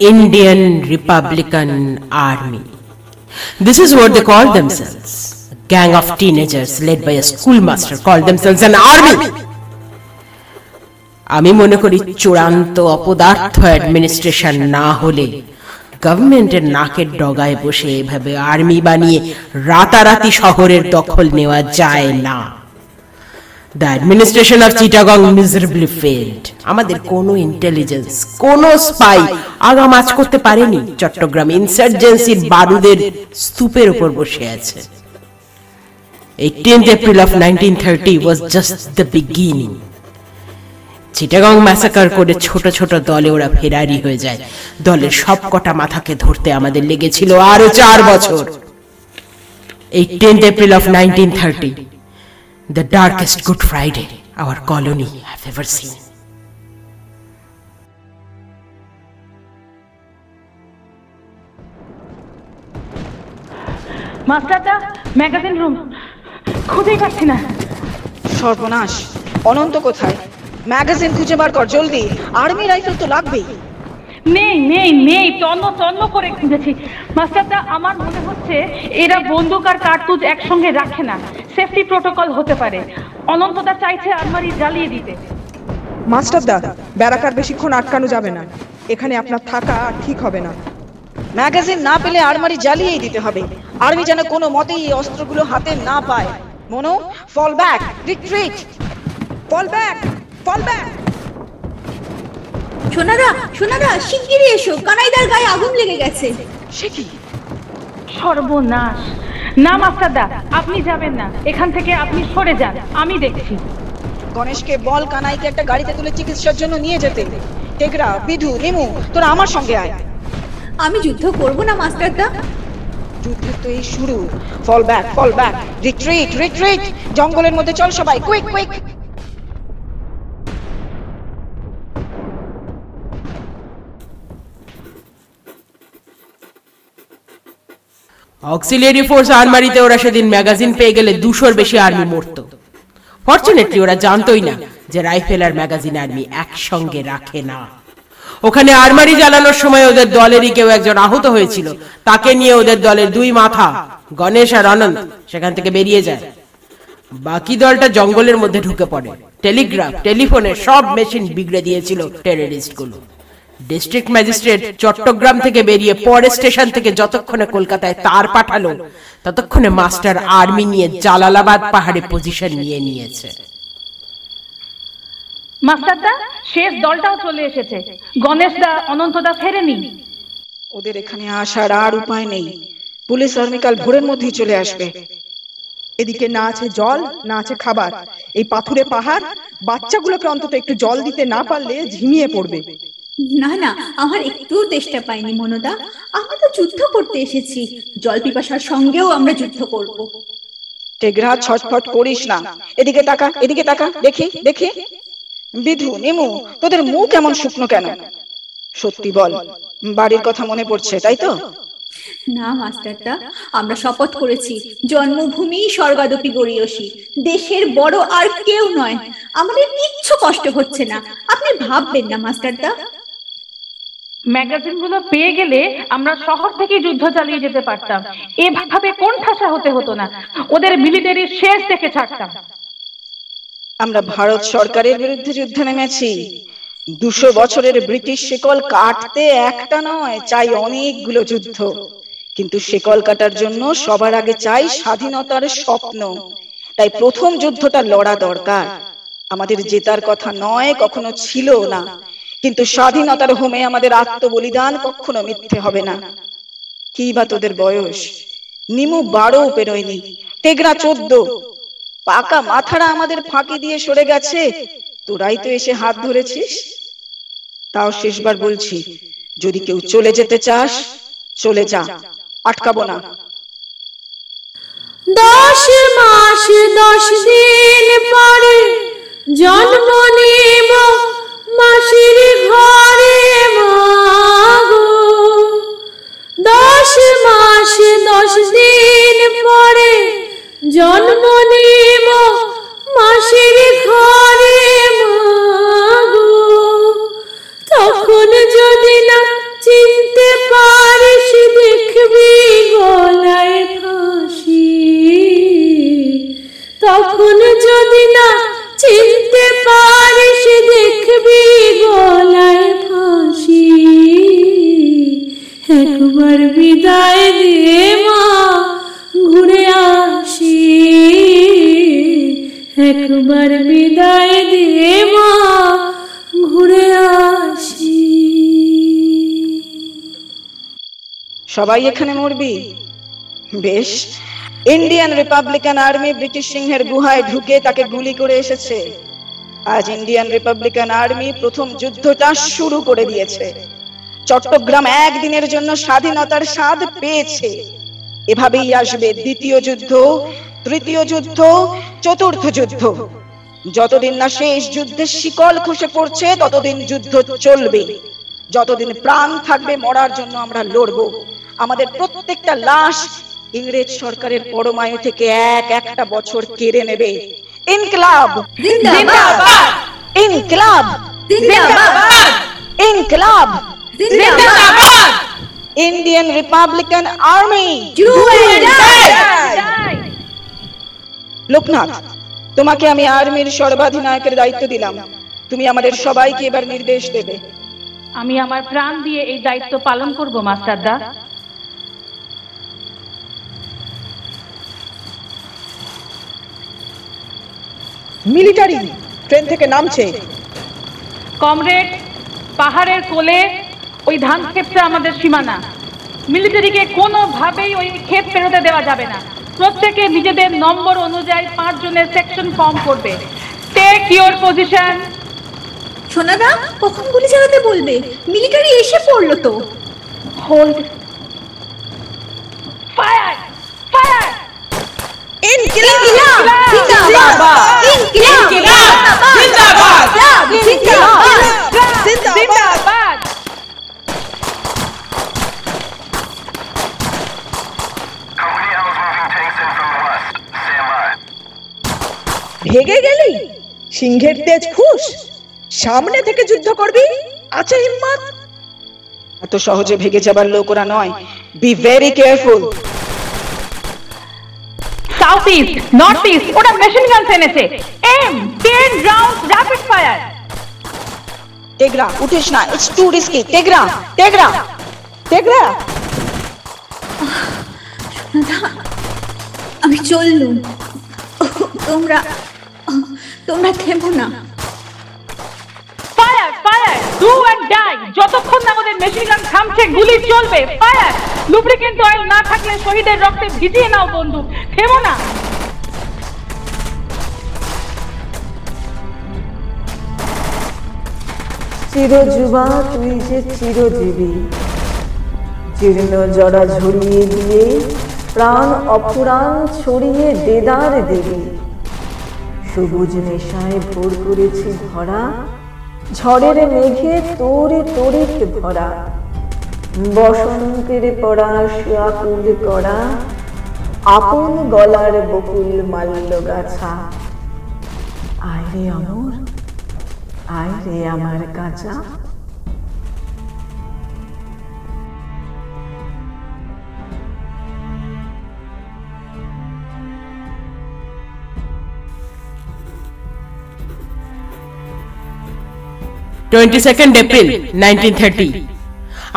Indian Republican Army. This is what they call themselves. A gang of teenagers led by a schoolmaster called themselves an army. আমি মনে করি চূড়ান্ত অপদার্থ administration না হলে গভর্নমেন্টের নাকের ডগায় বসে এভাবে আর্মি বানিয়ে রাতারাতি শহরের দখল নেওয়া যায় না the administration of Chittagong miserably failed আমাদের কোনো ইন্টেলিজেন্স কোনো স্পাই আগাম আজ করতে পারেনি। চট্টগ্রাম ইনসার্জেন্সির বারুদের স্তূপের উপর বসে আছে। 18th April of 1930 was just the beginning. Chittagong massacre করে ছোট ছোট দলে ওরা ফেরারি হয়ে যায়। দলের সব কটা মাথাকে ধরতে আমাদের লেগেছিল আরও চার বছর। 18th April of 1930 the darkest Good Friday our colony have ever seen. মাস্টারটা ম্যাগাজিন রুম খুঁজেই পাচ্ছি না। সর্বনাশ অনন্ত কোথায়? ম্যাগাজিন খুঁজে বার কর জলদি। আর্মি রাইফেল তো লাগবেই। নেই নেই নেই তন্ন তন্ন করে খুঁজেছি। মাস্টারটা আমার মনে হচ্ছে এরা বন্দুক আর কার্তুজ একসঙ্গে রাখে না। সেফটি প্রোটোকল হতে পারে। অনন্তদা চাইছে আলমারি জ্বালিয়ে দিতে। মাস্টারদা ব্যারাকার বেশিক্ষণ আটকানো যাবে না। এখানে আপনার থাকা ঠিক হবে না। ম্যাগাজিন না পেলে আলমারি জ্বালিয়েই দিতে হবে। আর্মি যেন কোনো মতেই এই অস্ত্রগুলো হাতে না পায়। মনো fall back retreat fall back fall back সোনাদা সোনাদা শিগগিরই এসো। কানাইদার গায়ে আগুন লেগে গেছে। সে কি? সর্বনাশ। না মাস্টারদা আপনি যাবেন না। এখান থেকে আপনি সরে যান আমি দেখছি। গণেশকে বল কানাইকে একটা গাড়িতে তুলে চিকিৎসার জন্য নিয়ে যেতে। টেকরা বিধু নিমু তোরা আমার সঙ্গে আয়। আমি যুদ্ধ করব না মাস্টারদা? যুদ্ধ তো এই শুরু। Fall back fall back retreat retreat জঙ্গলের মধ্যে চল সবাই কুইক কুইক অক্সিলিয়ারি ফোর্স আর্মারিতে ওরা সেদিন ম্যাগাজিন পেয়ে গেলে দুশোর বেশি আর্মি মরত। ফর্চুনেটলি ওরা জানতোই না যে রাইফেল আর ম্যাগাজিন আর্মি একসঙ্গে রাখে না। ওখানে আর্মারি জ্বালানোর সময় ওদের দলেরই কেউ একজন আহত হয়েছিল। তাকে নিয়ে ওদের দলের দুই মাথা, গণেশ আর অনন্ত, সেখান থেকে বেরিয়ে যায়। বাকি দলটা জঙ্গলের মধ্যে ঢুকে পড়ে। টেলিগ্রাফ টেলিফোনে সব মেশিন বিগড়ে দিয়েছিল টেররিস্টগুলো। ডিস্ট্রিক্ট ম্যাজিস্ট্রেট চট্টগ্রাম থেকে বেরিয়ে পরে স্টেশন থেকে যতক্ষণে কলকাতায় তার পাঠালো ততক্ষণে মাস্টার আর্মি নিয়ে জালালাবাদ পাহাড়ে পজিশন নিয়ে নিয়েছে। মাস্টারদা শেষ দলটাও চলে এসেছে। গণেশদা অনন্তদা ফেরেনি ওদের এখানে আসার আর উপায় নেই। পুলিশ আর্মি কাল ভোরের মধ্যেই চলে আসবে। এদিকে না আছে জল না আছে খাবার। এই পাথুরে পাহাড় বাচ্চাগুলোকে অন্তত একটু জল দিতে না পারলে ঝিমিয়ে পড়বে। না না আমার একটুও তেষ্টা পাইনি মনোদা। আমরা তো যুদ্ধ করতে এসেছি। জল পিপাসার সঙ্গেও আমরা যুদ্ধ করব। টেগরা ছটফট করিস না। এদিকে তাকা এদিকে তাকা দেখি দেখি। বিধু নিমু তোদের মুখ এমন শুকনো কেন? সত্যি বল বাড়ির কথা মনে পড়ছে তাই তো? না মাস্টারদা আমরা শপথ করেছি জন্মভূমি স্বর্গাদপি গড়িয়সী দেশের বড় আর কেউ নয়। আমাদের কিচ্ছু কষ্ট হচ্ছে না। আপনি ভাববেন না মাস্টারদা। ম্যাগাজিনগুলো পেয়ে গেলে আমরা শহর থেকে যুদ্ধ চালিয়ে যেতে পারতাম। এভাবে কোন ঠাসা হতে হতো না। ওদের মিলিটারির শেষ দেখে ছাড়তাম। আমরা ভারত সরকারের বিরুদ্ধে যুদ্ধে নেমেছি। দুশো বছরের ব্রিটিশ শিকল কাটতে একটা নয়, চাই অনেকগুলো যুদ্ধ। কিন্তু শিকল কাটার জন্য সবার আগে চাই স্বাধীনতার স্বপ্ন। তাই প্রথম যুদ্ধটা লড়া দরকার। আমাদের জেতার কথা নয়, কখনো ছিল না। কিন্তু স্বাধীনতার হোমে আমাদের আত্মবলিদান কখনো মিথ্যে হবে না। কি বা তোদের বয়স? নিমু বারো পেরোয়নি টেগরা চোদ্দ। পাকা মাথারা আমাদের ফাঁকি দিয়ে সরে গেছে। তোরাই তো এসে হাত ধরেছিস? তাও শেষবার বলছি, যদি কেউ চলে যেতে চাস, চলে যা, আটকাবো না। দশ মাস, দশ দিন পরে জন্ম নেব। মাসির ঘরে মাগো দশ মাস সবাই এখানে মরবি? বেশ। ইন্ডিয়ান রিপাবলিকান আর্মি ব্রিটিশ সিংহের গুহায় ঢুকে তাকে গুলি করে এসেছে। আজ ইন্ডিয়ান রিপাবলিকান আর্মি প্রথম যুদ্ধটা শুরু করে দিয়েছে। চট্টগ্রাম একদিনের জন্য স্বাধীনতার স্বাদ পেয়েছে। এভাবেই আসবে দ্বিতীয় যুদ্ধ, তৃতীয় যুদ্ধ, চতুর্থ যুদ্ধ। যতদিন না শেষ যুদ্ধের শিকল খসে পড়ছে, ততদিন যুদ্ধ চলবে। যতদিন প্রাণ থাকবে মরার জন্য আমরা লড়বো। আমাদের প্রত্যেকটা লাশ ইংরেজ সরকারের পরমায়ু থেকে এক একটা বছর কেড়ে নেবে। ইনকলাব! জিন্দাবাদ! ইনকলাব! জিন্দাবাদ! ইনকলাব! জিন্দাবাদ! Indian Republican army! লোকনাথ তোমাকে আমি আর্মির সর্বাধিনায়কের দায়িত্ব দিলাম। তুমি আমাদের সবাইকে এবার নির্দেশ দেবে। আমি আমার প্রাণ দিয়ে এই দায়িত্ব পালন করব মাস্টারদা। মিলিটারি ট্রেন থেকে নামছে। কমরেড পাহাড়ের কোলে ওই ধান ক্ষেতটা আমাদের সীমানা। মিলিটারিকে কোনোভাবেই ওই ক্ষেত পেরোতে দেওয়া যাবে না। প্রত্যেকে নিজেদের নম্বর অনুযায়ী পাঁচ জনের সেকশন ফর্ম করবে। টেক ইওর পজিশন সোনাদা কখন গুলি চালাতে বলবে? মিলিটারি এসে পড়ল তো। হোল্ড ফায়ার ফায়ার ভেগে গেলি? সিংহের তেজ ফুস সামনে থেকে যুদ্ধ করবি? আছে হিম্মত। এত সহজে ভেগে যাবার লোক ওরা নয়। Be very careful south east north east ওটা মেশিন গান এনেছে M ten round rapid fire Tegra উঠিস না it's too risky Tegra Tegra Tegra আমি চললুম তোমরা তোমরা থেমো না ফায়ার ফায়ার ডু ডাই যতক্ষণ না আমাদের থামছে, গুলি চলবে! ফায়ার লুব্রিকেন্ট অয়েল না থাকলে শহীদের রক্তে ভিজিয়ে নাও, বন্ধু। থেমো না! চিরযুবা, তুই যে চিরজীবী, জীর্ণ জরা ঝরিয়ে দিয়ে প্রাণ অপুরাণ ছড়িয়ে দেদার দেবী, সবুজ নেশায় ভোর করেছি ধরা ঝড়ের মেঘে তোরে তোরে ভরা। বসন্তের পড়া শিয়াকুল করা। আপন গলার বকুল মাল্য গাছা। আয় রে অমর, আয় রে আমার কাঁচা। Twenty second April nineteen thirty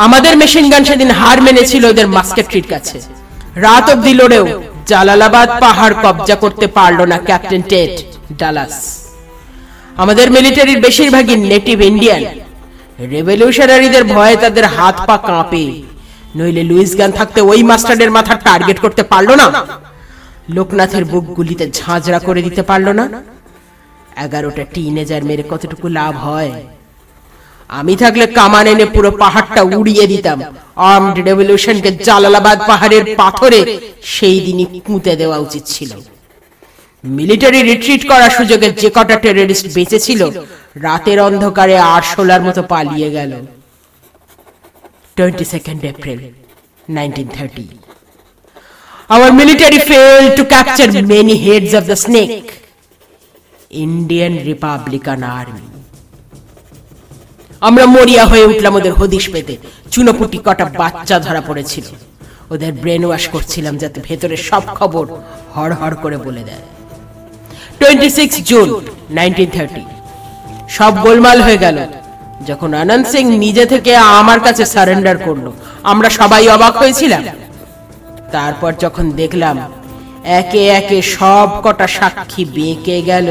আমাদের মেশিন গান সেদিন হার মেনেছিল ওদের মাস্কেট্রির কাছে। রাত অব্দি লড়েও জালালাবাদ পাহাড় কবজা করতে পারল না ক্যাপ্টেন টেট ডালাস আমাদের মিলিটারির বেশিরভাগই নেটিভ ইন্ডিয়ান রেভলিউশনারিদের ভয়ে তাদের হাত পা কাঁপে। নইলে লুইস গান থাকতে ওই মাস্টারের মাথা টার্গেট করতে পারল না। লোকনাথের বুক গুলিতে ঝাঁঝরা করে দিতে পারল না। এগারোটা টিনেজার মেরে কতটুকু লাভ হয়? আমি থাকলে কামান এনে পুরো পাহাড়টা উড়িয়ে দিতাম আর্মড রেভলিউশনকে জালালাবাদ পাহাড়ের পাথরে সেই দিনই কুঁতে দেওয়া উচিত ছিল মিলিটারি রিট্রিট করার সুযোগে যে কটা টেররিস্ট বেঁচে ছিল রাতের অন্ধকারে আরশোলার মতো পালিয়ে গেল twenty second April nineteen thirty Our military failed to capture many heads of the snake. Indian Republican Army. আমরা মরিয়া হয়ে উঠলাম ওদের হদিশ পেতে। চুনোপুটি কটা বাচ্চা ধরা পড়েছিল। ওদের ব্রেন ওয়াশ করছিলাম যাতে ভেতরে সব খবর হড় হড় করে বলে দেয়। Twenty six June nineteen thirty সব গোলমাল হয়ে গেল। যখন আনন্দ সিং নিজে থেকে আমার কাছে সারেন্ডার করল, আমরা সবাই অবাক হয়েছিলাম। তারপর যখন দেখলাম, একে একে সব কটা সাক্ষী বেঁকে গেল।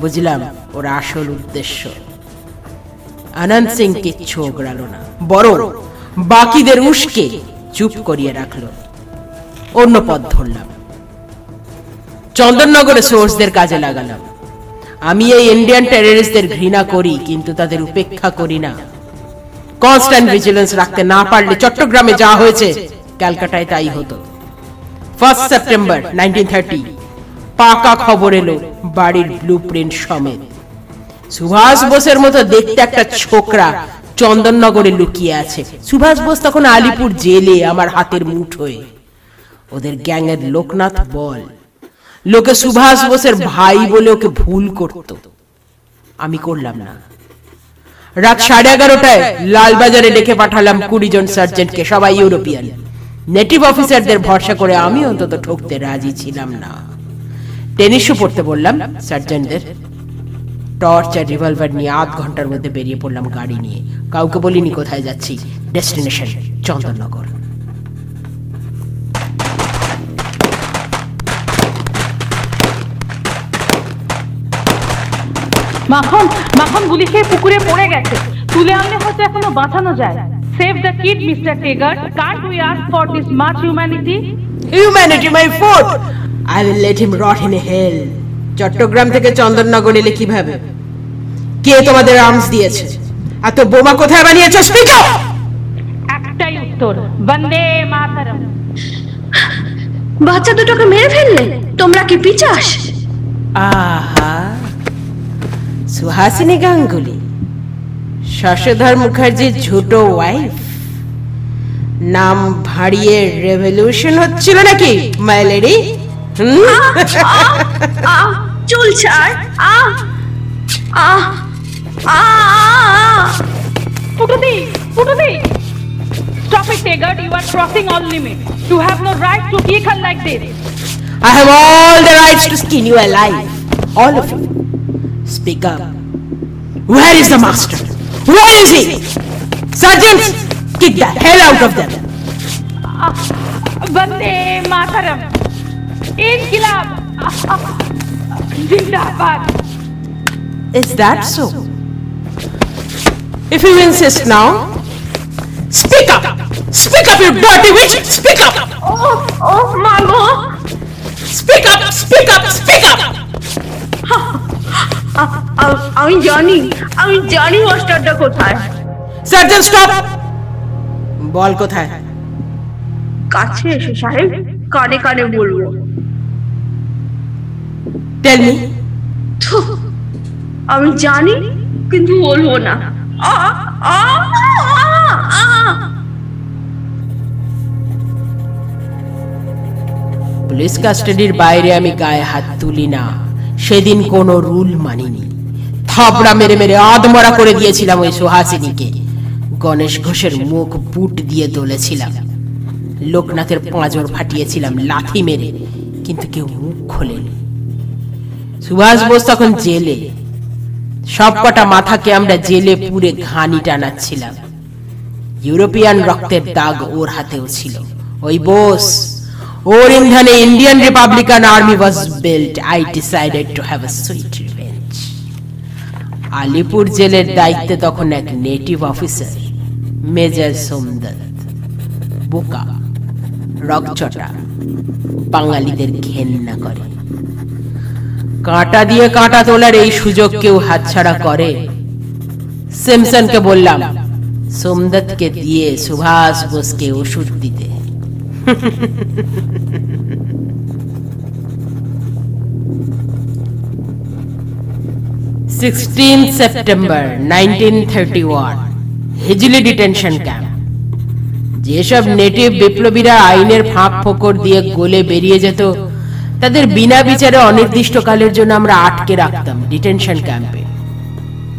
বুঝলাম, ওর আসল উদ্দেশ্য। আনন্দ সিং কিচ্ছু ওগড়াল না। বরং বাকিদের উস্কে চুপ করিয়ে রাখল। অন্য পথ ধরলাম। চন্দননগরে সোর্সদের কাজে লাগালাম। আমি এই ইন্ডিয়ান টেররিস্টদের ঘৃণা করি, কিন্তু তাদের উপেক্ষা করি না। কনস্ট্যান্ট ভিজিলেন্স রাখতে না পারলে চট্টগ্রামে যা হয়েছে, ক্যালকাটায় তাই হতো। ফার্স্ট সেপ্টেম্বর নাইনটিন থার্টি, পাকা খবর এলো বাড়ির ব্লু প্রিন্ট সমেত। সুভাষ বোসের মতো দেখতে একটা ছোকরা চন্দননগরে লুকিয়ে আছে। সুভাষ বোস তখন আলিপুর জেলে আমার হাতের মুঠোয় ওদের গ্যাংয়ের লোকনাথ বল। লোকে সুভাষ বোসের ভাই বলে ওকে ভুল করত। আমি করলাম না। রাত সাড়ে এগারোটায় লালবাজারে ডেকে পাঠালাম কুড়ি জন সার্জেন্টকে, সবাই ইউরোপিয়ান। নেটিভ অফিসারদের ভরসা করে আমি অন্তত ঠকতে রাজি ছিলাম না। টেনিসও পড়তে বললাম সার্জেন্টদের। টর্চ আর রিভলভার নিয়ে আধ ঘণ্টার মধ্যে বেরিয়ে পড়লাম গাড়ি নিয়ে। কাউকে বলিনি কোথায় যাচ্ছি। ডেস্টিনেশন চন্দননগর। মাখন মাখন গুলি খেয়ে পুকুরে পড়ে গেছে। তুলে আনলে হয়তো এখনও বাঁচানো যায়। Save the kid mister Tegart can't we ask for this much humanity humanity my foot I will let him rot in hell Chattogram থেকে চন্দননগর এলে কীভাবে? কে তোমাদের আর্মস দিয়েছে? এত বোমা কোথায় বানিয়েছো স্পিক আপ একটাই উত্তর বন্দে মাতারম। বাচ্চা দুটোকে মেরে ফেললে তোমরা কি পিচাস? আহা সুহাসিনী গাঙ্গুলি শশধর মুখার্জির ছোট ওয়াইফ নাম ভাড়িয়ে রেভলিউশন হচ্ছিল নাকি মাই লেডি আহ চুল ছাড় আহ আহ। Ah! ah, ah. Putati! Stop it, Tegad. You are crossing all limits. You have no right to kick her like this. I have all the rights to skin you alive. All of you. Speak up. Where is the master? Where is he? Sergeant, kick the hell out of them. Bande ah, Mataram. Inkilab. Zindabad. Is that so? If you insist now, speak up! Speak up, you dirty witch! Speak up! ও ও মা Speak up! Speak up! Speak up! আমি জানি আমি জানি মাস্টারটা কোথায় Sergeant, stop! বল কোথায় কাছে এসে সাহেব কানে কানে বলব টেল মি আমি জানি কিন্তু বলব না। পুলিশ কাস্টাডির বাইরে আমি গায়ে হাত তুলি না। সেদিন কোনো রুল মানিনি। থাবড়া মেরে মেরে আদমরা করে দিয়েছিলাম ওই সুহাসিনীকে। গণেশ ঘোষের মুখ বুট দিয়ে তুলেছিলাম লোকনাথের পাঁজর ফাটিয়েছিলাম লাথি মেরে, কিন্তু কেউ মুখ খোলেনি। সুভাষ বোস তখন জেলে। সবকটা মাথাকে আমরা জেলে পুরে ঘানি টানাচ্ছিলাম। ইউরোপিয়ান রক্তের দাগ ওর হাতেও ছিল। ওই বোস, ওর ইন্ধনে Indian Republican Army was built I decided to have a sweet revenge Alipore জেলের দায়িত্বে তখন এক নেটিভ অফিসার মেজর সোমদত্ত বোকা, রকচটা, বাঙালিদের ঘেন্না করে। কাঁটা দিয়ে কাঁটা তোলার এই সুযোগ কেউ হাতছাড়া করে। সিমসনকে বললাম, সোমদত্তকে দিয়ে সুভাষ বোসকে ওষুধ দিতে। Sixteen September nineteen thirty one, Hijli detention camp. যেসব নেটিভ বিপ্লবীরা আইনের ফাঁক ফোকর দিয়ে গলে বেরিয়ে যেত তাদের বিনা বিচারে অনির্দিষ্টকালের জন্য আমরা আটকে রাখতাম ডিটেনশন ক্যাম্পে।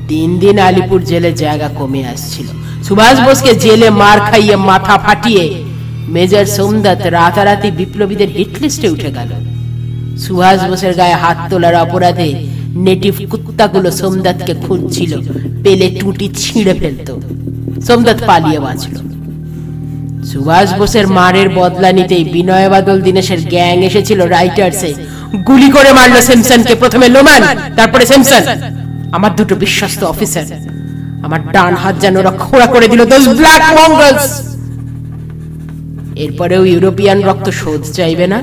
দিন দিন আলিপুর জেলে জায়গা কমে আসছিল। সুভাষ বোসকে জেলে মার খাইয়ে মাথা ফাটিয়ে মেজর সোমদত্ত রাতারাতি বিপ্লবীদের হিট লিস্টে উঠে গেল। সুভাষ বোসের গায়ে হাত তোলার অপরাধে নেটিভ কুত্তাগুলো সোমদত্তকে খুঁজছিল পেলে টুটি ছিঁড়ে ফেলতো। সোমদত্ত পালিয়ে বাঁচল। সুভাষ বোসের মারের বদলা নিতেই বিনয় বাদল, দীনেশের গ্যাং এসেছিল রাইটার্সে। গুলি করে মারলো স্যামসনকে প্রথমে লোমান তারপরে স্যামসন আমার দুটো বিশ্বস্ত অফিসার। আমার ডান হাত যেন ওরা খোড়া করে দিল। দোজ ব্ল্যাক মঙ্গলস এরপরেও ইউরোপিয়ান রক্ত শোধ চাইবে না।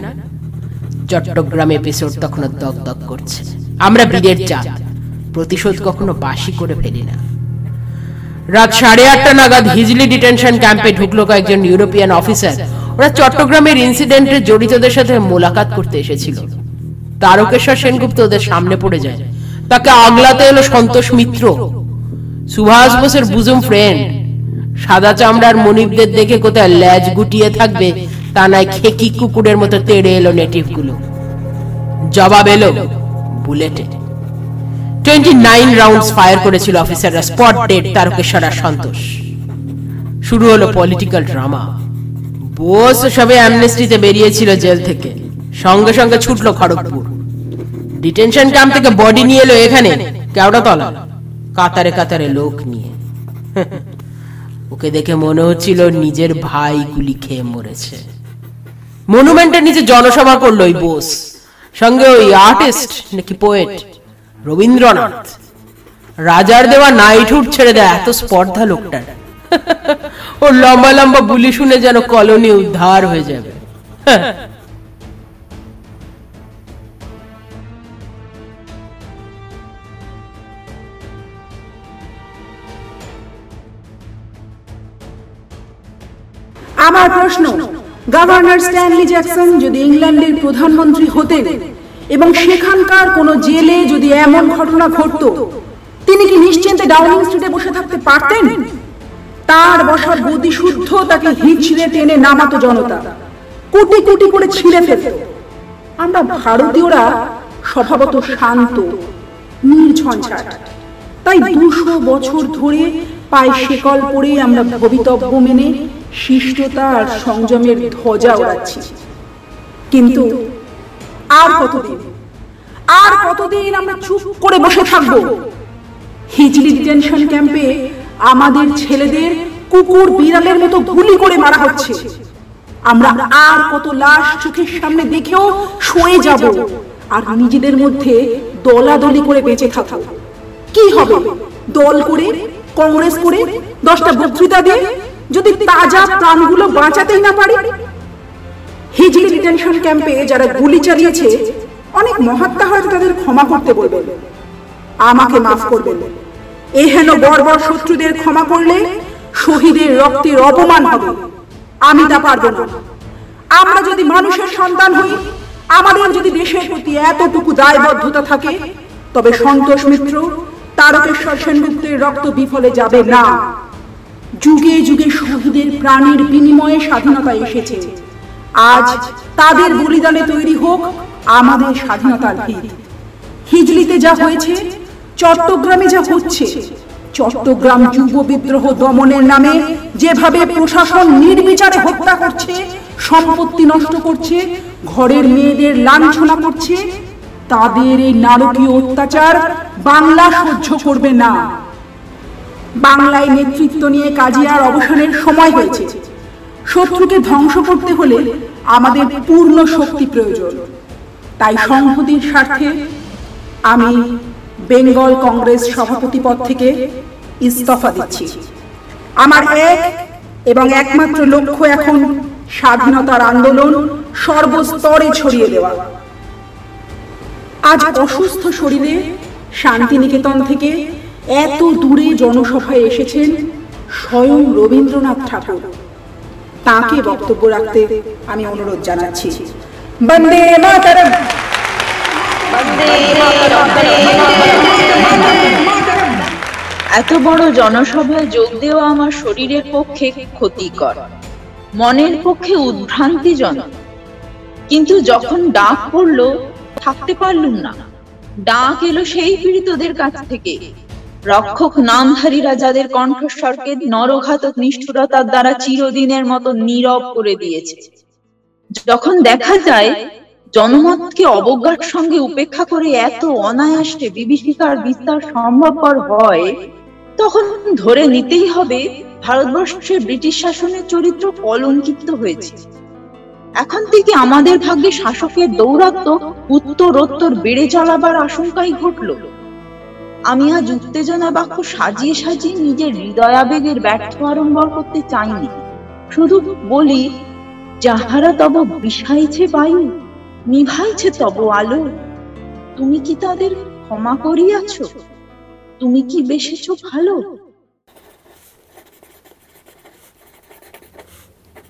চট্টগ্রাম এপিসোড তখনও দগ দগ করছে। আমরা বীরের জাত। প্রতিশোধ কখনো বাসি করে ফেলি না। রাত সাড়ে আটটা নাগাদ হিজলি ডিটেনশন ক্যাম্পে ঢুকলো কয়েকজন ইউরোপিয়ান অফিসার। ওরা চট্টগ্রামের ইনসিডেন্টে জড়িতদের সাথে মোলাকাত করতে এসেছিল। তারকেশ্বর সেনগুপ্ত ওদের সামনে পড়ে যায়। তাকে আগলাতে এলো সন্তোষ মিত্র। সুভাষ বোসের বুজুম ফ্রেন্ড সাদা চামড়ার মনিবদের দেখে কোথায় ল্যাজ গুটিয়ে থাকবে, তা নয় খেকি কুকুরের মতো তেড়ে এলো নেটিভগুলো। জবাব এলো বুলেটে টোয়েন্টি নাইন রাউন্ডস ফায়ার করেছিল অফিসাররা স্পট ডেড তারকেশ্বর সন্তোষ। শুরু হলো পলিটিক্যাল ড্রামা বোস সবে অ্যামনেস্টিতে বেরিয়েছিল জেল থেকে। সঙ্গে সঙ্গে ছুটলো খড়গপুর। ডিটেনশন ক্যাম্প থেকে বডি নিয়ে এলো এখানে, কেওড়াতলা। কাতারে কাতারে লোক নিয়ে। ওকে দেখে মনে হচ্ছিল নিজের ভাই গুলি খেয়ে মরেছে। মনুমেন্টের নিচে জনসভা করল ওই বোস সঙ্গে ওই আর্টিস্ট নাকি পোয়েট রবীন্দ্রনাথ। রাজার দেওয়া নাইটহুড ছেড়ে দেয় এত স্পর্ধা লোকটার। ওর লম্বা লম্বা বুলি শুনে যেন কলোনি উদ্ধার হয়ে যাবে। আমার প্রশ্ন, গভর্নর স্ট্যানলি জ্যাকসন যদি ইংল্যান্ডের প্রধানমন্ত্রী হতেন এবং সেখানকার কোনো জেলে যদি এমন ঘটনা ঘটতো, তিনি কি নিশ্চিন্তে ডাউনিং স্ট্রিটে বসে থাকতে পারতেন? তার বসার গতি শুদ্ধ, তাকে হিচড়ে টেনে নামাতো জনতা। কোটি কোটি করে ছিঁড়ে ফেলত। আমরা ভারতীয়রা স্বভাবত শান্ত নির্ঝঞ্ঝাট তাই দুশো বছর ধরে পায়ে শেকল পরে আমরা ভবিতব্য মেনে শিষ্টতা আর সংযমের ধ্বজা ওড়াচ্ছি। কিন্তু আর কতদিন? আর কতদিন আমরা চুপ করে বসে থাকব? হিজলি ডিটেনশন ক্যাম্পে আমাদের ছেলেদের কুকুর বিড়ালের মতো গুলি করে মারা হচ্ছে। আমরা আর কত লাশ চোখের সামনে দেখেও সয়ে যাব আর নিজেদের মধ্যে দলাদলি করে বেঁচে থাকব। কি হবে? দল করে, কংগ্রেস করে, দশটা বক্তৃতা দিয়ে যদি তাজা প্রাণগুলো বাঁচাতেই না পারি হিজলি ডিটেনশন ক্যাম্পে যারা গুলি চালিয়েছে, অনেক মহাত্মা হয়তো তাদের ক্ষমা করতে আমাকে মাফ করবেন। এ হেন বর্বর শত্রুদের ক্ষমা করলে শহীদের রক্তের অপমান হবে। আমি তা পারব না। আমরা যদি মানুষের সন্তান হই, আমাদের যদি দেশের প্রতি এতটুকু দায়বদ্ধতা থাকে, তবে সন্তোষ মিত্র, তারকেশ্বর সেনগুপ্তের রক্ত বিফলে যাবে না। যুগে যুগে শহীদের প্রাণের বিনিময়ে স্বাধীনতা এসেছে। আজ তাদের বলিদানে তৈরি হোক আমাদের স্বাধীনতার ভিত হিজলিতে যা হয়েছে, চট্টগ্রামে যা হচ্ছে, চট্টগ্রাম যুব বিদ্রোহ দমনের নামে যেভাবে প্রশাসন নির্বিচারে হত্যা করছে, সম্পত্তি নষ্ট করছে, ঘরের মেয়েদের লাঞ্ছনা করছে, তাদের এই নারকীয় অত্যাচার বাংলা সহ্য করবে না। বাংলায় নেতৃত্ব নিয়ে কাজিয়ার অবসানের সময় হয়েছে। শত্রুকে ধ্বংস করতে হলে আমাদের পূর্ণ শক্তি প্রয়োজন। তাই সংহতির স্বার্থে আমি বেঙ্গল কংগ্রেস সভাপতি পদ থেকে ইস্তফা দিচ্ছি। আমার এক এবং একমাত্র লক্ষ্য এখন স্বাধীনতার আন্দোলন সর্বস্তরে ছড়িয়ে দেওয়া। আজ অসুস্থ শরীরে শান্তিনিকেতন থেকে এত দূরে জনসভায় এসেছেন স্বয়ং রবীন্দ্রনাথ ঠাকুর। তাকে বক্তব্য রাখতে আমি অনুরোধ জানাচ্ছি। বন্দে মাতরম। এত বড় জনসভায় যোগ দেওয়া আমার শরীরের পক্ষে ক্ষতিকর মনের পক্ষে উদ্ভ্রান্তিজনক। কিন্তু যখন ডাক পড়ল থাকতে পারলুম না। ডাক এলো সেই পীড়িতদের কাছ থেকে। রক্ষক নামধারীরা যাদের কণ্ঠস্বরকে নরঘাতক নিষ্ঠুরতার দ্বারা চিরদিনের মতো নীরব করে দিয়েছে। যখন দেখা যায়, জনমতকে অবজ্ঞার সঙ্গে উপেক্ষা করে এত অনায়াসে বিভীষিকার বিস্তার সম্ভবপর হয়, তখন ধরে নিতেই হবে ভারতবর্ষের ব্রিটিশ শাসনের চরিত্র কলঙ্কিত হয়েছে। এখন থেকে আমাদের ভাগ্যে শাসকের দৌরাত্ম উত্তরোত্তর বেড়ে চলাবার আশঙ্কাই ঘটল। আমি আজ উত্তেজনা বাক্য সাজিয়ে সাজিয়ে নিজের হৃদয়াবেগের ব্যর্থ আড়ম্বর করতে চাইনি শুধু বলি, যাহারা তব বিষাইছে বায়ু, নিভাইছে তব আলো, তুমি কি তাদের ক্ষমা করিয়াছ তুমি কি বেসেছ ভালো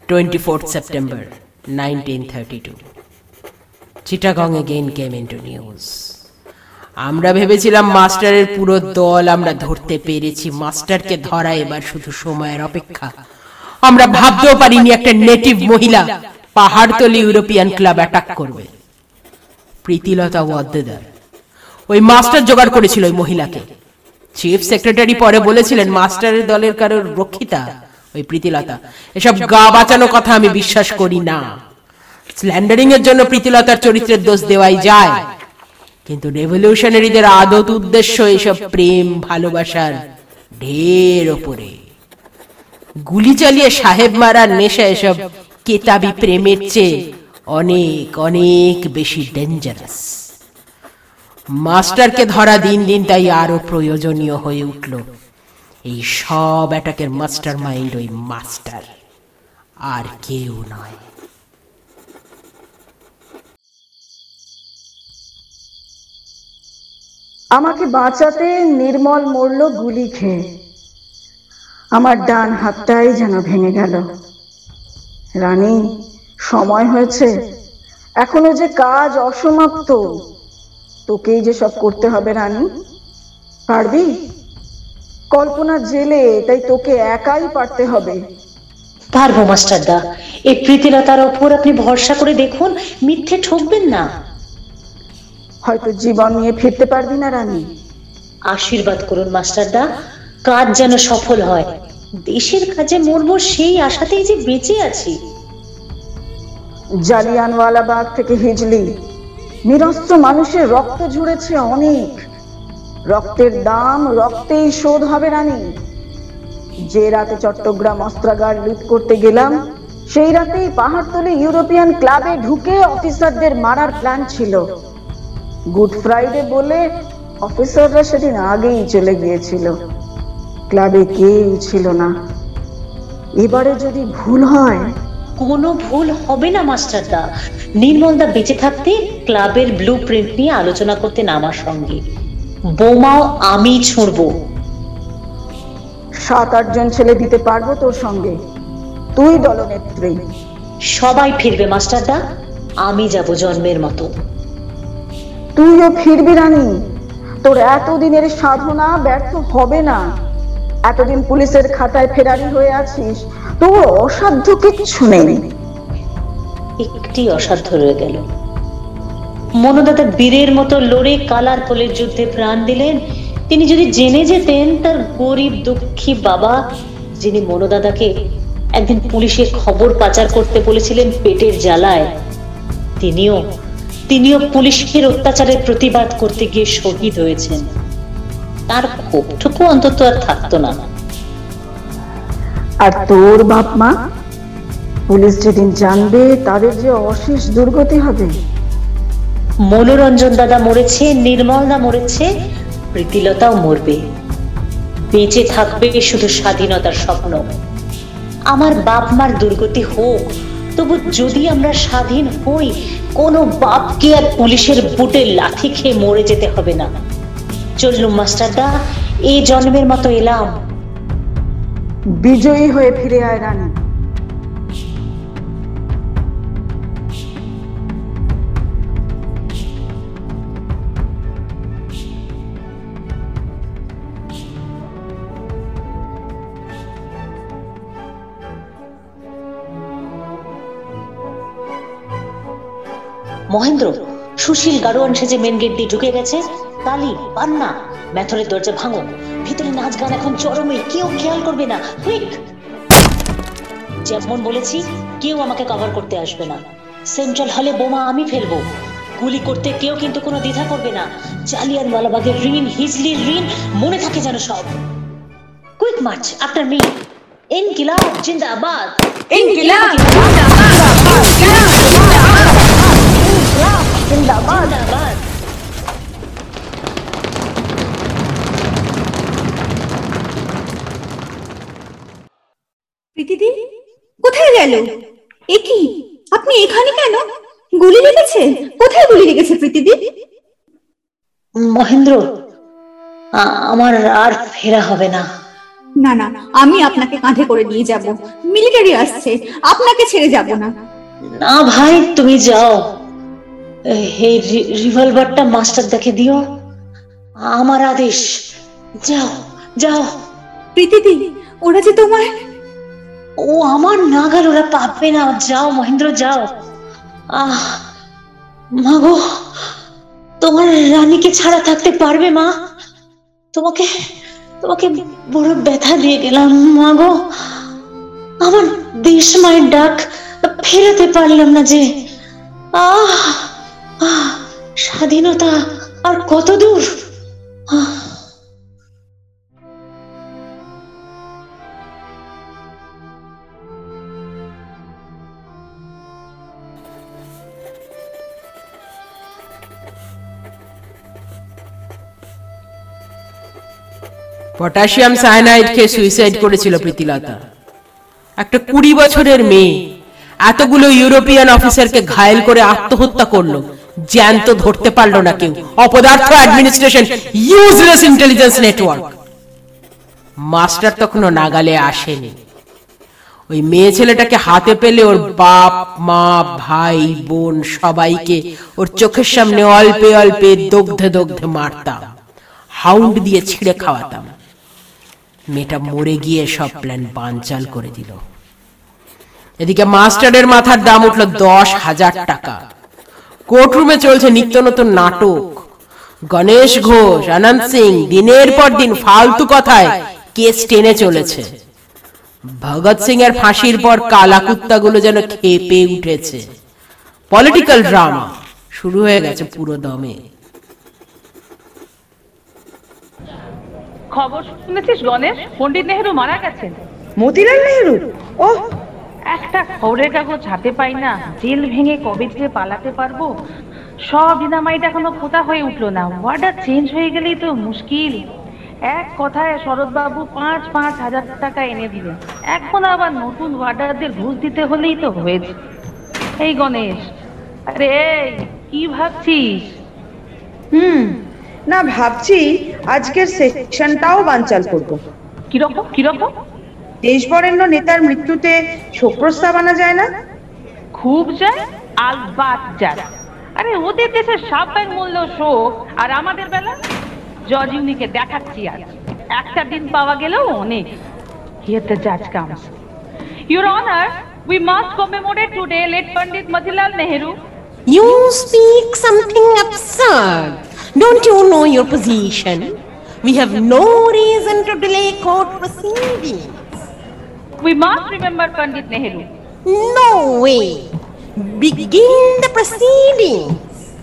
24th September 1932. Chittagong again came into news. আমরা ভেবেছিলাম মাস্টারের পুরো দল আমরা ধরতে পেরেছি। মাস্টারকে ধরা এবার শুধু সময়ের অপেক্ষা। আমরা ভাবতেও পারিনি একটা নেটিভ মহিলা পাহাড়তলি ইউরোপিয়ান ক্লাব অ্যাটাক করবে। প্রীতিলতা ওয়াদ্দেদার, ওই মাস্টার জোগাড় করেছিল ওই মহিলাকে। চিফ সেক্রেটারি পরে বলেছিলেন, মাস্টারের দলের কারোর রক্ষিতা, ওই প্রীতিলতা। এসব গা বাঁচানো কথা আমি বিশ্বাস করি না। স্ল্যান্ডারিং এর জন্য প্রীতিলতার চরিত্রের দোষ দেওয়াই যায়। কিন্তু রেভলিউশনারিদের আদত উদ্দেশ্য এসব প্রেম, ভালোবাসার ঢের ওপরে। গুলি চালিয়ে সাহেব মারার নেশা এসব কেতাবি প্রেমের চেয়ে অনেক অনেক বেশি ডেঞ্জারাস মাস্টারকে ধরা দিন দিন তাই আরও প্রয়োজনীয় হয়ে উঠল এই সব অ্যাটাকের মাস্টার মাইন্ড ওই মাস্টার। আর কেউ নয়। আমাকে বাঁচাতে নির্মল মরল গুলি খেয়ে। আমার ডান হাতটাই যেন ভেঙে গেল। রানী, সময় হয়েছে। এখনও যে কাজ অসমাপ্ত। তোকেই যে সব করতে হবে, রানী। পারবি? কল্পনা জেলে, তাই তোকে একাই পারতে হবে। পারব, মাস্টারদা। এই প্রীতিলতার ওপর আপনি ভরসা করে দেখুন, মিথ্যে ঠকবেন না। হয়তো জীবন নিয়ে ফিরতে পারবি না রানী। আশীর্বাদ করুন মাস্টারদা কাজ যেন সফল হয়। দেশের কাজে মরবো সেই আশাতেই যে বেঁচে আছি। জালিয়ানওয়ালাবাগ থেকে হিজলি। নিরস্ত্র মানুষের রক্ত ঝরেছে অনেক। রক্তের দাম রক্তেই শোধ হবে রানী। যে রাতে চট্টগ্রাম অস্ত্রাগার লুট করতে গেলাম সেই রাতেই পাহাড়তলে ইউরোপিয়ান ক্লাবে ঢুকে অফিসারদের মারার প্ল্যান ছিল। গুড ফ্রাইডে বলে অফিসাররা সেদিন আগেই চলে গিয়েছিল। ক্লাবে কেউ ছিল না। এবারে যদি ভুল হয়? কোনো ভুল হবে না মাস্টারদা নির্মলদা বেঁচে থাকতে ক্লাবের ব্লু প্রিন্ট নিয়ে আলোচনা করতেন আমার সঙ্গে। বোমাও আমি ছুঁড়বো। সাত আটজন ছেলে দিতে পারব তোর সঙ্গে। তুই দলনেত্রী। সবাই ফিরবে মাস্টারদা আমি যাব জন্মের মতো। তুইও ফিরবি রানী। তোর এতদিনের সাধনা ব্যর্থ হবে না। এতদিন পুলিশের খাতায় ফেরারি হয়ে আছিস, তোর অসাধ্য কিচ্ছু নেই। একটি অসাধ্য রয়ে গেল। মনোদাতা বীরের মতো লড়ে কালার পোলের যুদ্ধে প্রাণ দিলেন। তিনি যদি জেনে যেতেন তার গরিব দুঃখী বাবা, যিনি মনোদাদাকে একদিন পুলিশের খবর পাচার করতে বলেছিলেন পেটের জ্বালায়, তিনিও তিনিও পুলিশের অত্যাচারের প্রতিবাদ করতে গিয়ে শহীদ হয়েছেন। তার ক্ষোভটুকু অন্তত আর থাকতো না। আর তোর বাপ মা? পুলিশ যেদিন জানবে তাদের যে অশেষ দুর্গতি হবে। মনোরঞ্জন দাদা মরেছে নির্মল দা মরেছে প্রীতিলতাও মরবে। বেঁচে থাকবে শুধু স্বাধীনতার স্বপ্ন। আমার বাপ মার দুর্গতি হোক তবু যদি আমরা স্বাধীন হই, কোনো বাপকে আর পুলিশের বুটে লাথি খেয়ে মরে যেতে হবে না। চললুম মাস্টারদা, এই জন্মের মতো এলাম। বিজয়ী হয়ে ফিরে আয় রানী। মহেন্দ্র সুশীল গাড়োয়ান সেজে মেন গেট দিয়ে ঢুকে গেছে। তালি পান্না ম্যাথরের দরজা ভাঙো ভিতরে নাচ গান এখন চরমে কেউ খেয়াল করবে না। কুইক যেমন বলেছি কেউ আমাকে কভার করতে আসবে না। সেন্ট্রাল হলে বোমা আমি ফেলব। গুলি করতে কেউ কিন্তু কোনো দ্বিধা করবে না। জালিয়ান ওয়ালাবাগের ঋণ হিজলির ঋণ মনে থাকে যেন সব। কুইক মার্চ আফটার মি ইনকিলাব জিন্দাবাদ! ইনকিলাব! জিন্দাবাদ! প্রীতিদি কোথায় গেল? এ কি? আপনি এখানে কেন? গুলি লেগেছে? কোথায় গুলি লেগেছে প্রীতিদি? মহেন্দ্র আমার আর ফেরা হবে না। না না আমি আপনাকে কাঁধে করে নিয়ে যাব। মিলিটারি আসছে আপনাকে ছেড়ে যাব না। না ভাই তুমি যাও। এই রিভলভারটা মাস্টার দেখে দিও। আমার আদেশ। যাও যাও। প্রীতিদি ওরা যে তোমার ও আমার নাগাল ওরা পাবে না। যাও মহেন্দ্র যাও। আহ মাগো তোমার রানীকে ছাড়া থাকতে পারবে মা? তোমাকে তোমাকে বড় ব্যথা দিয়ে গেলাম মাগো। আমার দেশ মায়ের ডাক ফেরাতে পারলাম না যে। আহ আহ, স্বাধীনতা আর কত দূর? পটাশিয়াম সায়ানাইড খেয়ে সুইসাইড করেছিল প্রীতিলতা। একটা কুড়ি বছরের মেয়ে, এতগুলো ইউরোপিয়ান অফিসারকে ঘায়েল করে আত্মহত্যা করল। জ্যান্ত ধরতে পারল না কেউ। অপদার্থ administration useless intelligence network master তখনও নাগালে আসেনি। ওই মেয়ে ছেলেটাকে হাতে পেলে ওর বাপ, মা, ভাই, বোন সবাইকে ওর চোখের সামনে অল্পে অল্পে দগ্ধে দগ্ধে মারতাম। হাউন্ড দিয়ে ছিঁড়ে খাওয়াতাম। মেয়েটা মরে গিয়ে সব প্ল্যান বানচাল করে দিল। এদিকে মাস্টারের মাথার দাম উঠল দশ হাজার টাকা। কোর্টরুমে চলছে নিত্য নতুন নাটক। গণেশ ঘোষ আনন্দ সিং দিনের পর দিন ফালতু কথায় কেস টেনে চলেছে। ভগৎ সিং এর ফাঁসির পর কালা কুত্তাগুলো যেন খেপে উঠেছে। পলিটিক্যাল ড্রামা শুরু হয়ে গেছে পুরো দমে। খবর শুনেছিস গণেশ? পণ্ডিত নেহেরু মারা গেছেন। মতিলাল নেহরু? ও একটা খবরের কাগজ হাতে পাই না জেল ভেঙে কবে থেকে পালাতে পারব? সব ডিনামাইট এখনও পোতা হয়ে উঠল না ওয়ার্ডার চেঞ্জ হয়ে গেলেই তো মুশকিল। এক কথায় শরৎবাবু পাঁচ পাঁচ হাজার টাকা এনে দিলেন। এখন আবার নতুন ওয়ার্ডারদের ঘুষ দিতে হলেই তো হয়েছে। এই গণেশ আরে কি ভাবছিস? হুম না ভাবছি আজকের সেশনটাও বানচাল করব। কীরকম কীরকম? দেশবরেণ্য নেতার মৃত্যুতে শোক প্রস্তাব আনা যায় না? খুব যায় আলবাত যায়। আরে ওদের দেশের সাবধান মূল্য শোক আর আমাদের বেলা? জজ ইউনিকে দেখাচ্ছি আজ। একটা দিন পাওয়া গেলেও অনেক। হিয়ার দ্য জাজ comes your honour we must commemorate today let Pandit Motilal Nehru You speak something absurd. Don't you know your position? We have no reason to delay court proceedings. We must remember Pandit Nehru. No way. Begin the proceedings.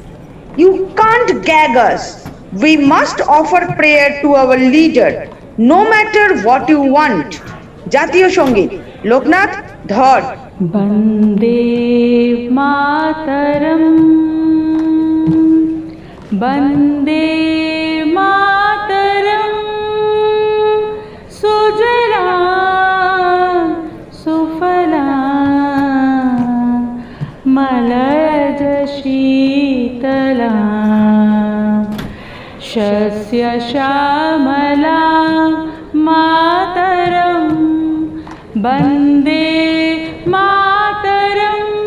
You can't gag us. We must offer prayer to our leader, no matter what you want. Jatiyo Shongi, Loknath Dhar. Bande Mataram. Bande Mataram. शस्य श्यामला मातरम् Vande Mataram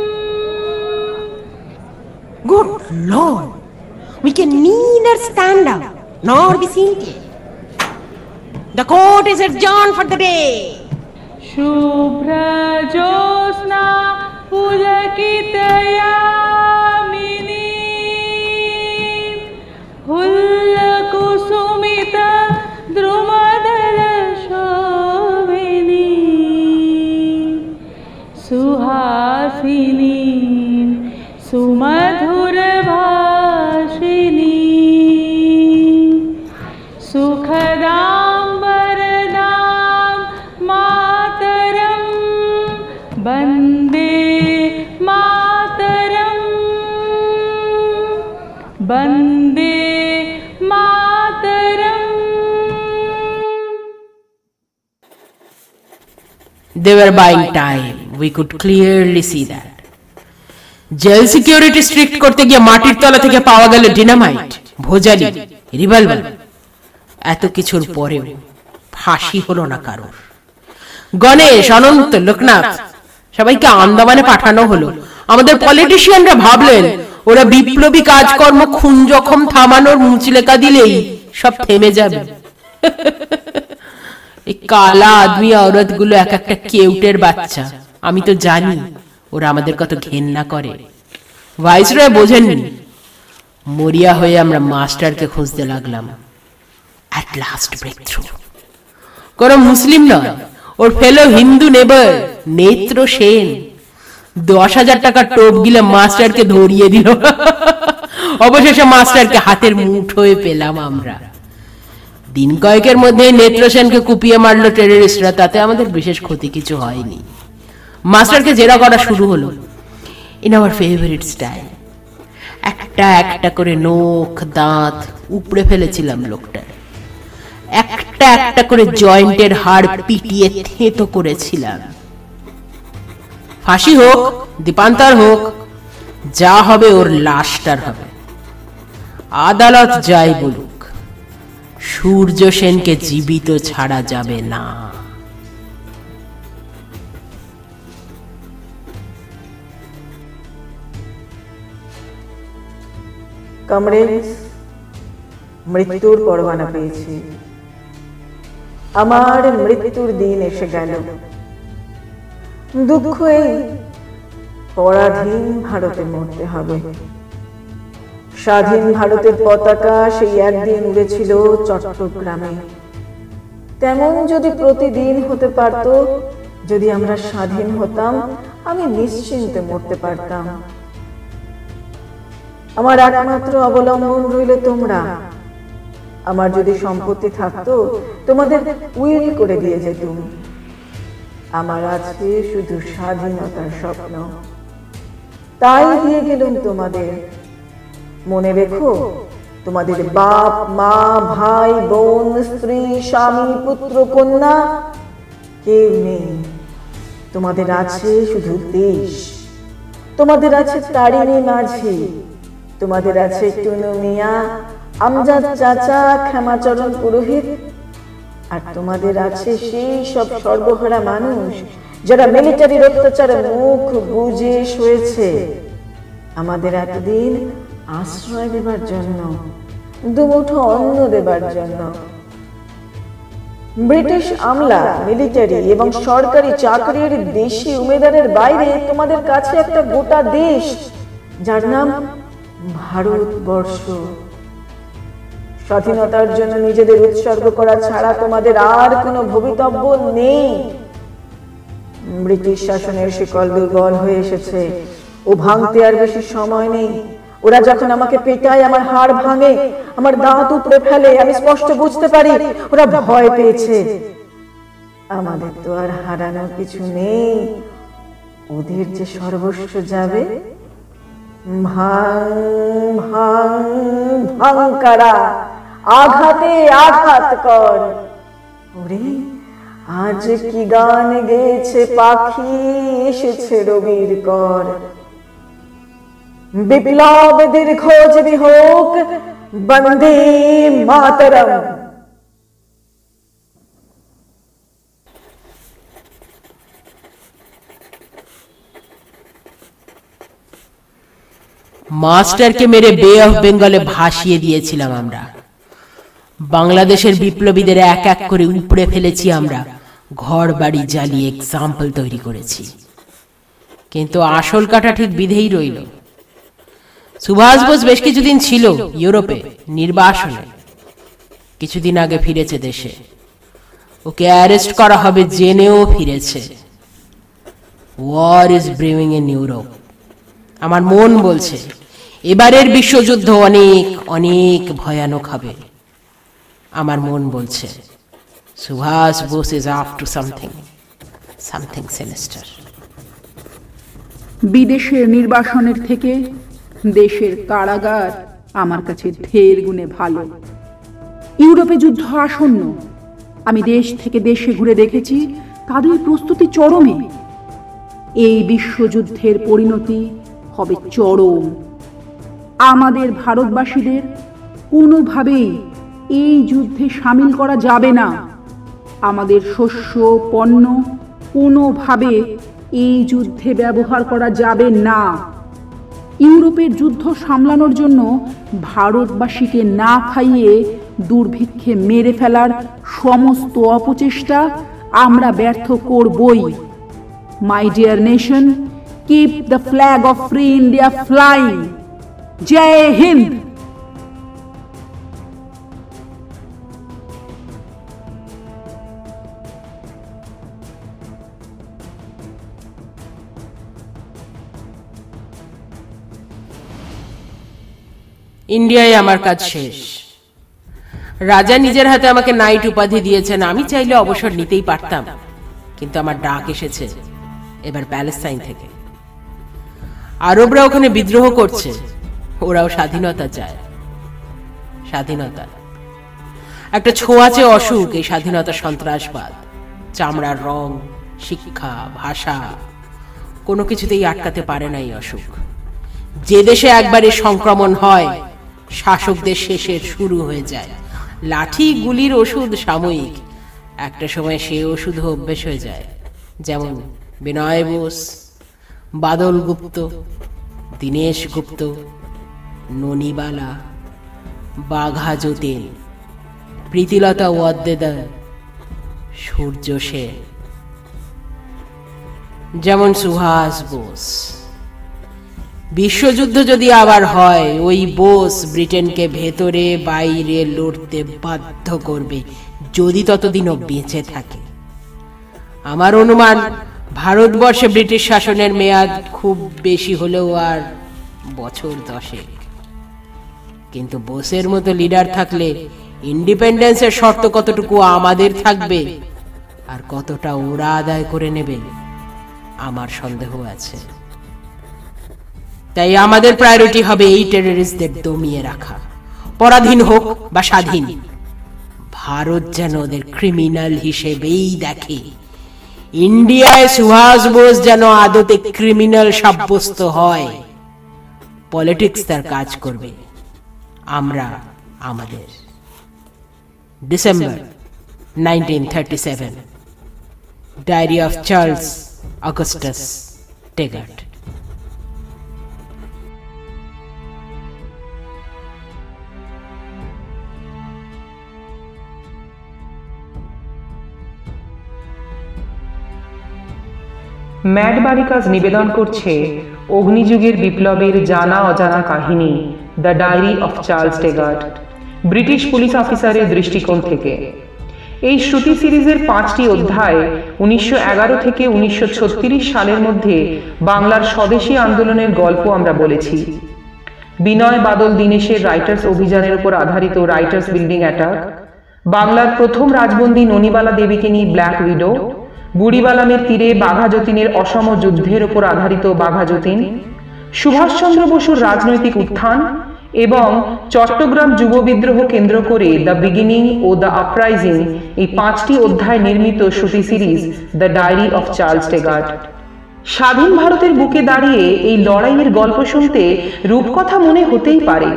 Good Lord. We can neither stand up nor be seated. The court is adjourned for the day. शुभ्रजोत्स्ना पुलकितयामिनी हुल्ल ভাসিনী সুমধুর ভাসিনী সুখদাম বরদাম মাতরম বন্দে মাতরম। বন্দে মাতরম। They were buying time. we could clearly see that. Jail security strict করতে গিয়ে মাটির তলা থেকে পাওয়া গেল ডিনামাইট ভোজালি রিভলভার এত কিছুর পরেও ফাঁসি হলো না কারোর গণেশ অনন্ত লোকনাথ সবাইকে আন্দামানে পাঠানো হলো আমাদের পলিটিশিয়ানরা ভাবলেন ওরা বিপ্লবী কাজকর্ম খুন জখম থামানোর মুচলেকা দিলেই সব থেমে যাবে এই কালা আদমি গুলো এক একটা কেউটের বাচ্চা আমি তো জানি ওরা আমাদের কত ঘেন্না করে। ভাইসরয় বোঝেননি। মরিয়া হয়ে আমরা মাস্টারকে খুঁজতে লাগলাম। অ্যাট লাস্ট ব্রেক থ্রু কোন মুসলিম নয় ওর ফেলো হিন্দু নেবার নেত্র সেন। দশ হাজার টাকার টোপ গিলে মাস্টারকে ধরিয়ে দিল। অবশেষে মাস্টারকে হাতের মুঠোয় পেলাম আমরা। দিন কয়েকের মধ্যে নেত্র সেনকে কুপিয়ে মারলো টেররিস্টরা তাতে আমাদের বিশেষ ক্ষতি কিছু হয়নি। মাস্টারকে জেরা করা শুরু হলো। ইন আওয়ার ফেভারিট স্টাইল একটা একটা করে নখ, দাঁত উপড়ে ফেলেছিলাম লোকটার একটা একটা করে জয়েন্টের হাড় পিটিয়ে থেতো করেছিলাম। ফাঁসি হোক, দীপান্তর হোক, যা হবে ওর লাশটার হবে। আদালত যাই বলুক, সূর্য সেনকে জীবিত ছাড়া যাবে না। কমরেজ মৃত্যুর পরোয়ানা পেয়েছি। আমার মৃত্যুর দিন এসে গেল। দুঃখ এই পরাধীন ভারতে মরতে হবে। স্বাধীন ভারতের পতাকা সেই একদিন উড়েছিল চট্টগ্রামে। তেমন যদি প্রতিদিন হতে পারত, যদি আমরা স্বাধীন হতাম, আমি নিশ্চিন্তে মরতে পারতাম। আমার একমাত্র অবলম্বন রইল তোমরা। আমার যদি সম্পত্তি থাকতো, তোমাদের উইল করে দিয়ে যেতুম। আমার আছে শুধু স্বাধীনতার স্বপ্ন। তাই দিয়ে গেলুম তোমাদের। মনে রেখো, তোমাদের বাপ, মা, ভাই, বোন, স্ত্রী, স্বামী, পুত্র, কন্যা, কেউ নেই। তোমাদের আছে শুধু দেশ। তোমাদের আছে তারিণী মাঝি। তোমাদের আছে টুনু মিয়া, আমজাদ চাচা, ক্ষমাচরণ পুরোহিত। আর তোমাদের আছে সেই সব সর্বহারা মানুষ যারা মিলিটারির অত্যাচারে মুখ বুঝে শুয়েছে। আমাদের এতদিন আশ্রয় দেবার জন্য, দুমুঠো অন্ন দেবার জন্য। ব্রিটিশ আমলা মিলিটারি এবং সরকারি চাকরির দেশি উমেদারের বাইরে তোমাদের কাছে একটা গোটা দেশ, যার নাম ভারতবর্ষ। স্বাধীনতার জন্য নিজেদের উৎসর্গ করা ছাড়া তোমাদের আর কোনো ভবিতব্য নেই। ব্রিটিশ শাসনের শিকল দুর্বল হয়ে এসেছে ও ভাঙতে আর বেশি সময় নেই। ওরা যখন আমাকে পেটায়, আমার হাড় ভাঙে, আমার দাঁত উপড়ে ফেলে, আমি স্পষ্ট বুঝতে পারি, ওরা ভয় পেয়েছে। আমাদের তো আর হারানোর কিছু নেই। ওদের যে সর্বস্ব যাবে ভাঙ ভাঙ ভাঙ আঘাতে আঘাত কর। ওরে, আজ কি গান গেয়েছে পাখি? এসেছে রবির কর বিপ্লব দীর্ঘজীবী হোক, বন্দে মাতরম। মাস্টারকে মেরে বে অফ বেঙ্গলে ভাসিয়ে দিয়েছিলাম আমরা। বাংলাদেশের বিপ্লবীদের এক এক করে উপড়ে ফেলেছি আমরা। ঘর বাড়ি জ্বালিয়ে এক্সাম্পল তৈরি করেছি। কিন্তু আসল কাটা ঠিক বিধেই রইল। সুভাষ বোস বেশ কিছুদিন ছিল ইউরোপে নির্বাসনে। কিছুদিন আগে ফিরেছে দেশে। ওকে অ্যারেস্ট করা হবে জেনেও ফিরেছে। War is brewing in Europe আমার মন বলছে এবারের বিশ্বযুদ্ধ অনেক অনেক ভয়ানক হবে। আমার মন বলছে, Subhas Bose is up to something something sinister বিদেশের নির্বাসনের থেকে দেশের কারাগার আমার কাছে ঢের গুণে ভালো। ইউরোপে যুদ্ধ আসন্ন। আমি দেশ থেকে দেশে ঘুরে দেখেছি তাদের প্রস্তুতি চরমে। এই বিশ্বযুদ্ধের পরিণতি হবে চরম। আমাদের ভারতবাসীদের কোনোভাবেই এই যুদ্ধে সামিল করা যাবে না। আমাদের শস্য, পণ্য কোনোভাবে এই যুদ্ধে ব্যবহার করা যাবে না। ইউরোপের যুদ্ধ সামলানোর জন্য ভারতবাসীকে না খাইয়ে দুর্ভিক্ষে মেরে ফেলার সমস্ত অপচেষ্টা আমরা ব্যর্থ করবই। My dear nation keep the flag of free India flying Jai Hind. ইন্ডিয়ায় আমার কাজ শেষ। রাজা নিজের হাতে আমাকে নাইট উপাধি দিয়েছেন, আমি চাইলে অবসর নিতেই পারতাম। কিন্তু আমার ডাক এসেছে, এবার প্যালেস্তাইন থেকে। আরবরা ওখানে বিদ্রোহ করছে। ওরাও স্বাধীনতা চায়। স্বাধীনতা। একটা ছোঁয়াচে অসুখ, এই স্বাধীনতা সন্ত্রাসবাদ। চামড়ার রং, শিক্ষা, ভাষা, কোনো কিছুতেই আটকাতে পারে না এই অসুখ। যে দেশে একবারে সংক্রমণ হয়, শাসকদের শেষের শুরু হয়ে যায়। লাঠি গুলির ওষুধ সাময়িক, একটা সময় সে ওষুধও অভ্যেস হয়ে যায়। যেমন বিনয় বোস, বাদল গুপ্ত, দীনেশ গুপ্ত ননিবালা বাঘা যতীন প্রীতিলতা ওয়াদ্দেদার, সূর্য সেন। যেমন সুভাষ বোস। বিশ্বযুদ্ধ যদি আবার হয়, ওই বোস ব্রিটেনকে ভেতরে, বাইরে লড়তে বাধ্য করবে, যদি ততদিনও বেঁচে থাকে। আমার অনুমান, ভারতবর্ষে ব্রিটিশ শাসনের মেয়াদ খুব বেশি হলেও আর বছর দশেক। কিন্তু বোসের মতো লিডার থাকলে ইন্ডিপেন্ডেন্সের শর্ত কতটুকু আমাদের থাকবে? আর কতটা ওরা আদায় করে নেবে? আমার সন্দেহ আছে। তাই আমাদের প্রায়োরিটি হবে এই টেররিস্টদের দমিয়ে রাখা। পরাধীন হোক বা স্বাধীন, ভারত যেন ওদের ক্রিমিনাল হিসেবেই দেখে। ইন্ডিয়ায় সুভাষ বোস যেন আদতে ক্রিমিনাল সাব্যস্ত হয়। পলিটিক্স তার কাজ করবে। আমরা, আমাদের। December nineteen thirty seven diary of Charles Augustus Tegart mad বালিকাজ নিবেদন করছে অগ্নিযুগের বিপ্লবের জানা অজানা কাহিনী the diary of Charles Tegart British police অফিসারের দৃষ্টিকোণ থেকে। এই শ্রুতি সিরিজের পাঁচটি অধ্যায় উনিশশো এগারো থেকে উনিশশো ছত্রিশ সালের মধ্যে বাংলার স্বদেশী আন্দোলনের গল্প আমরা বলেছি। বিনয় বাদল দীনেশের রাইটার্স অভিযানের উপর আধারিত রাইটার্স বিল্ডিং অ্যাটাক বাংলার প্রথম রাজবন্দী ননিবালা দেবীকে নিয়ে ব্ল্যাক উইডো বুড়িবালামের তীরে বাঘা যতীনের অসম যুদ্ধের উপর আধারিত বাঘা যতীন, সুভাষচন্দ্র বসুর রাজনৈতিক উত্থান এবং চট্টগ্রাম যুব বিদ্রোহ কেন্দ্র করে দ্য বিগিনিং ও দ্য আপরাইজিং এই পাঁচটি অধ্যায় নির্মিত শ্রুতি series the diary of Charles Tegart স্বাধীন ভারতের বুকে দাঁড়িয়ে এই লড়াইয়ের গল্প শুনতে রূপকথা মনে হতেই পারে।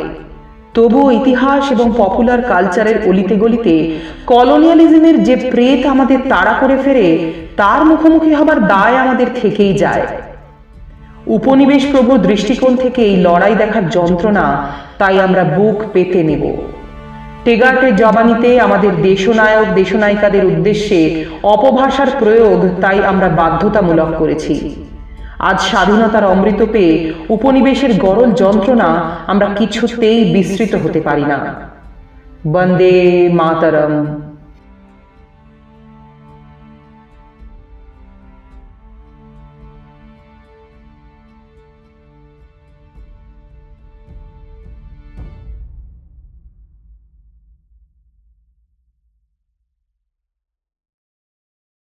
তবুও ইতিহাস এবং পপুলার কালচারের অলিতে গলিতে কলোনিয়ালিজমের যে প্রেত আমাদের তাড়া করে ফেরে, তার মুখোমুখি হবার দায় আমাদের থেকেই যায়। উপনিবেশ প্রভু দৃষ্টিকোণ থেকে এই লড়াই দেখার যন্ত্রণা তাই আমরা বুক পেতে নেব। টেগার্টের জবানিতে আমাদের দেশনায়ক, দেশনায়িকাদের উদ্দেশ্যে অপভাষার প্রয়োগ তাই আমরা বাধ্যতামূলক করেছি। আজ স্বাধীনতার অমৃত পেয়ে উপনিবেশের গরল যন্ত্রণা আমরা কিছুতেই বিস্তৃত হতে পারি না। বন্দে মাতরম।